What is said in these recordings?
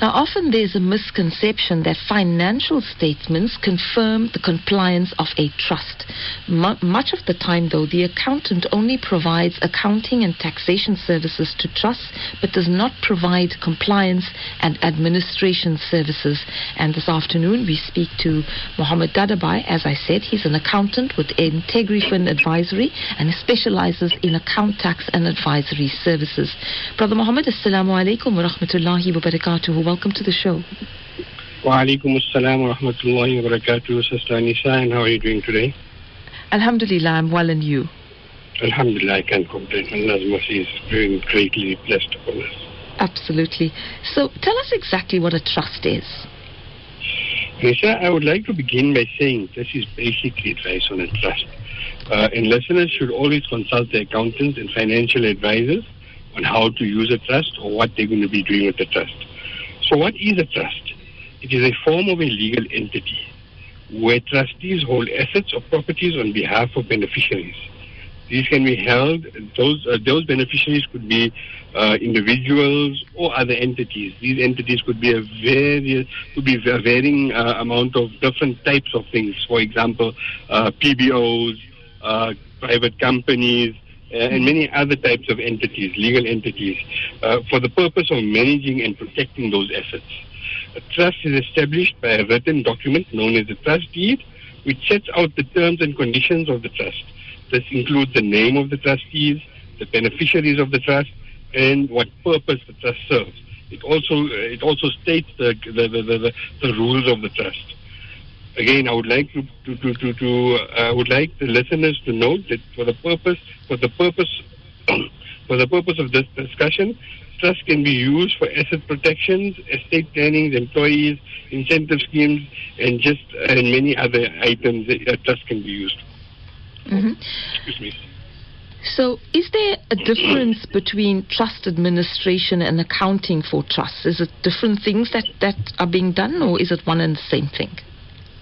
Now, often there's a misconception that financial statements confirm the compliance of a trust. M- much of the time, though, the accountant only provides accounting and taxation services to trusts, but does not provide compliance and administration services. And this afternoon, we speak to Mohammed Dadabai. As I said, he's an accountant with IntegriFin Advisory and specializes in account tax and advisory services. Brother Mohammed, Assalamu alaikum wa rahmatullahi wa barakatuh. Welcome to the show. Wa alaikum assalam wa rahmatullahi wa barakatuh, Sister Anisa, and how are you doing today? Alhamdulillah, I'm well and you? Alhamdulillah, I can't complain. Allah's mercy is very greatly blessed upon us. Absolutely. So tell us exactly what a trust is. Anisa, I would like to begin by saying this is basically advice on a trust. Uh, and listeners should always consult their accountants and financial advisors on how to use a trust or what they're going to be doing with the trust. So, what is a trust? It is a form of a legal entity where trustees hold assets or properties on behalf of beneficiaries. These can be held; those uh, those beneficiaries could be uh, individuals or other entities. These entities could be a various, could be a varying uh, amount of different types of things. For example, uh, PBOs, uh, private companies, and many other types of entities, legal entities, uh, for the purpose of managing and protecting those assets. A trust is established by a written document known as a trust deed, which sets out the terms and conditions of the trust. This includes the name of the trustees, the beneficiaries of the trust, and what purpose the trust serves. It also it also states the the, the, the, the rules of the trust again, I would like to, to, to, to, to uh, I would like the listeners to note that for the purpose, for the purpose, for the purpose of this discussion, trust can be used for asset protections, estate plannings, employees, incentive schemes, and just and many other items that uh, trust can be used. Mm-hmm. Excuse me. So, is there a difference between trust administration and accounting for trusts? Is it different things that, that are being done, or is it one and the same thing?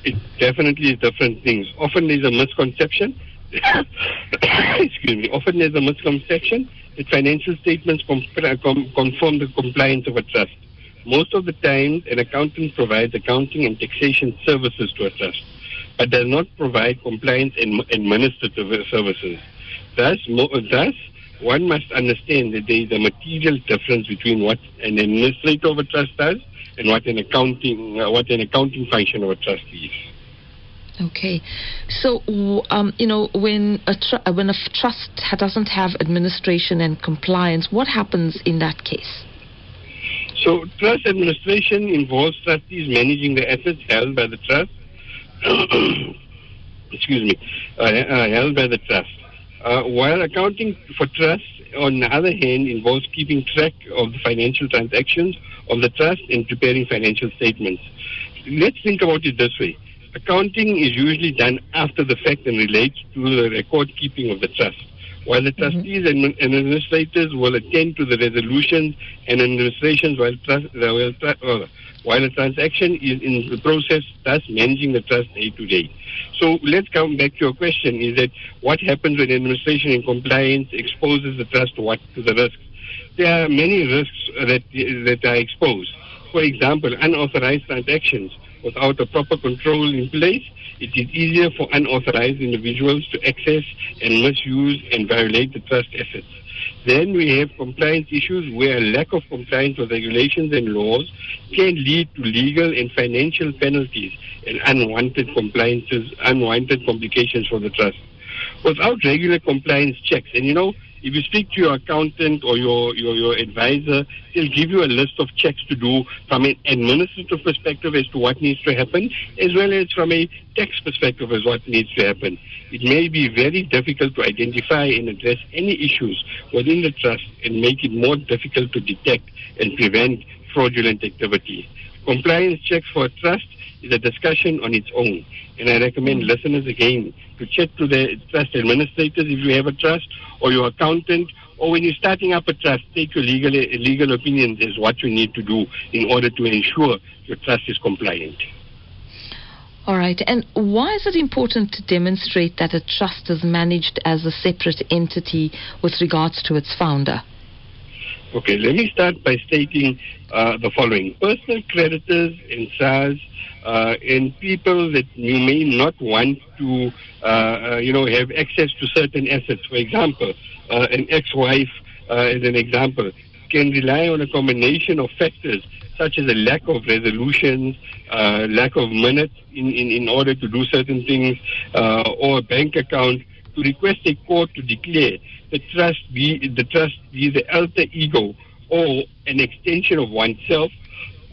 It definitely is different things. Often there's a misconception. Excuse me. Often there's a misconception that financial statements conform the compliance of a trust. Most of the time, an accountant provides accounting and taxation services to a trust, but does not provide compliance and administrative services. Thus, thus, one must understand that there is a material difference between what an administrator of a trust does and what an accounting uh, what an accounting function of a trust is. Okay, so um, you know when a tr- when a trust doesn't have administration and compliance, what happens in that case? So trust administration involves trustees managing the assets held by the trust. excuse me, uh, uh, held by the trust. Uh, while accounting for trust, on the other hand, involves keeping track of the financial transactions of the trust and preparing financial statements. Let's think about it this way. Accounting is usually done after the fact and relates to the record keeping of the trust. While the trustees mm-hmm. and administrators will attend to the resolutions and administrations while, trust, while, uh, while a transaction is in the process, thus managing the trust day to day. So let's come back to your question: Is that what happens when administration and compliance exposes the trust to what to the risks? There are many risks that that are exposed. For example, unauthorized transactions without a proper control in place. It is easier for unauthorized individuals to access and misuse and violate the trust assets. Then we have compliance issues where lack of compliance with regulations and laws can lead to legal and financial penalties and unwanted compliances, unwanted complications for the trust. Without regular compliance checks, and you know, if you speak to your accountant or your, your, your advisor, they'll give you a list of checks to do from an administrative perspective as to what needs to happen, as well as from a tax perspective as what needs to happen. It may be very difficult to identify and address any issues within the trust and make it more difficult to detect and prevent fraudulent activity. Compliance checks for a trust is a discussion on its own. And I recommend mm. listeners again to check to the trust administrators if you have a trust or your accountant or when you're starting up a trust, take your legal legal opinions as what you need to do in order to ensure your trust is compliant. All right. And why is it important to demonstrate that a trust is managed as a separate entity with regards to its founder? Okay, let me start by stating uh, the following. Personal creditors and SARS uh, and people that you may not want to, uh, uh you know, have access to certain assets. For example, uh, an ex-wife, uh, as an example, can rely on a combination of factors such as a lack of resolutions, lack of minutes in, in, in order to do certain things, or a bank account to request a court to declare the trust be the trust be the alter ego or an extension of oneself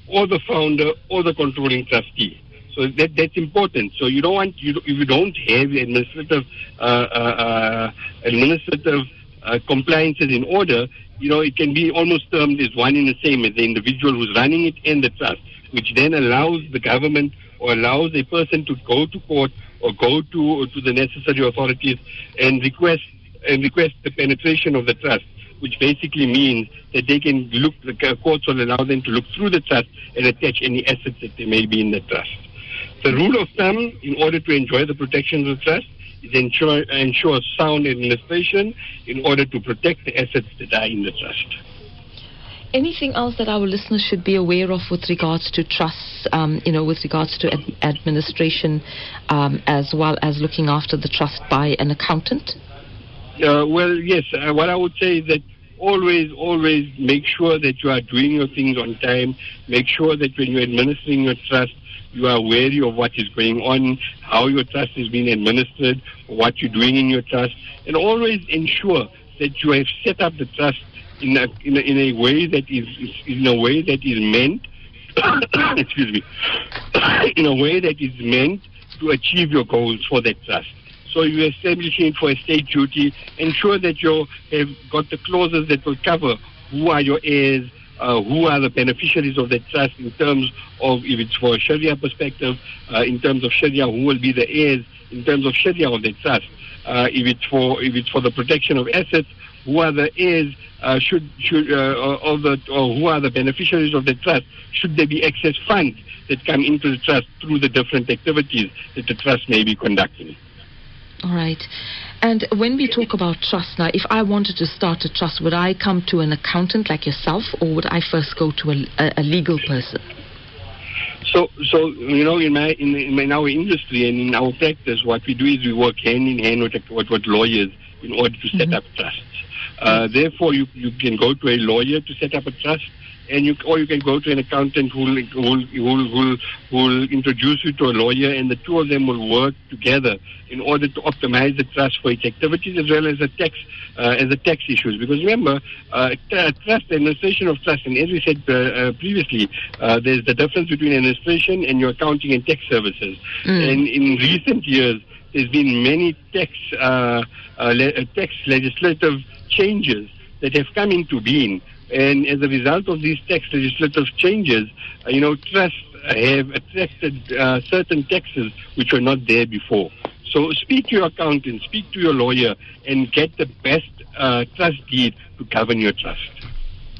or the founder or the controlling trustee. So that that's important. So you don't want you if you don't have administrative uh, uh, uh, administrative uh, compliances in order, you know it can be almost um, termed as one in the same as the individual who's running it and the trust, which then allows the government or allows a person to go to court or go to to the necessary authorities and request and request the penetration of the trust, which basically means that they can look, the courts will allow them to look through the trust and attach any assets that there may be in the trust. The rule of thumb, in order to enjoy the protections of the trust, ensure, ensure sound administration in order to protect the assets that are in the trust. Anything else that our listeners should be aware of with regards to trusts, um, you know, with regards to ad- administration, um, as well as looking after the trust by an accountant? Uh, well, yes. Uh, what I would say is that always, always make sure that you are doing your things on time. Make sure that when you're administering your trust, you are wary of what is going on, how your trust is being administered, what you're doing in your trust, and always ensure that you have set up the trust in a, in a, in a way that is in a way that is meant excuse me in a way that is meant to achieve your goals for that trust. So you're establishing for estate duty, ensure that you have got the clauses that will cover who are your heirs, uh, who are the beneficiaries of that trust in terms of if it's for a Sharia perspective, uh, in terms of Sharia, who will be the heirs in terms of Sharia of that trust. Uh, if it's for if it's for the protection of assets, who are the heirs uh, should should uh, of the or who are the beneficiaries of the trust? Should there be excess funds that come into the trust through the different activities that the trust may be conducting? All right. And when we talk about trust now, if I wanted to start a trust, would I come to an accountant like yourself, or would I first go to a, a, a legal person? So, so you know, in my in, in our industry and in our practice, what we do is we work hand in hand with, with, with lawyers in order to set mm-hmm. up trusts. Uh, therefore, you you can go to a lawyer to set up a trust and you or you can go to an accountant who will who will, who will, who will introduce you to a lawyer, and the two of them will work together in order to optimize the trust for its activities as well as the tax uh, as the tax issues. Because remember, uh, trust administration of trust, and as we said uh, uh previously, uh, there's the difference between administration and your accounting and tax services. Mm. And in recent years, there's been many tax uh, le- tax legislative changes that have come into being and as a result of these tax legislative changes, uh, you know, trusts have attracted uh, certain taxes which were not there before. So speak to your accountant, speak to your lawyer, and get the best uh, trust deed to govern your trust.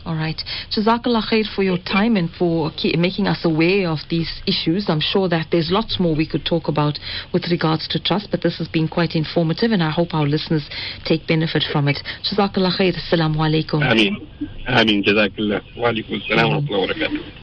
All right. Jazakallah khair for your time and for making us aware of these issues. I'm sure that there's lots more we could talk about with regards to trust, but this has been quite informative and I hope our listeners take benefit from it. Jazakallah khair. Assalamu alaikum. Ameen. Ameen. Jazakallah. Wa alaikum.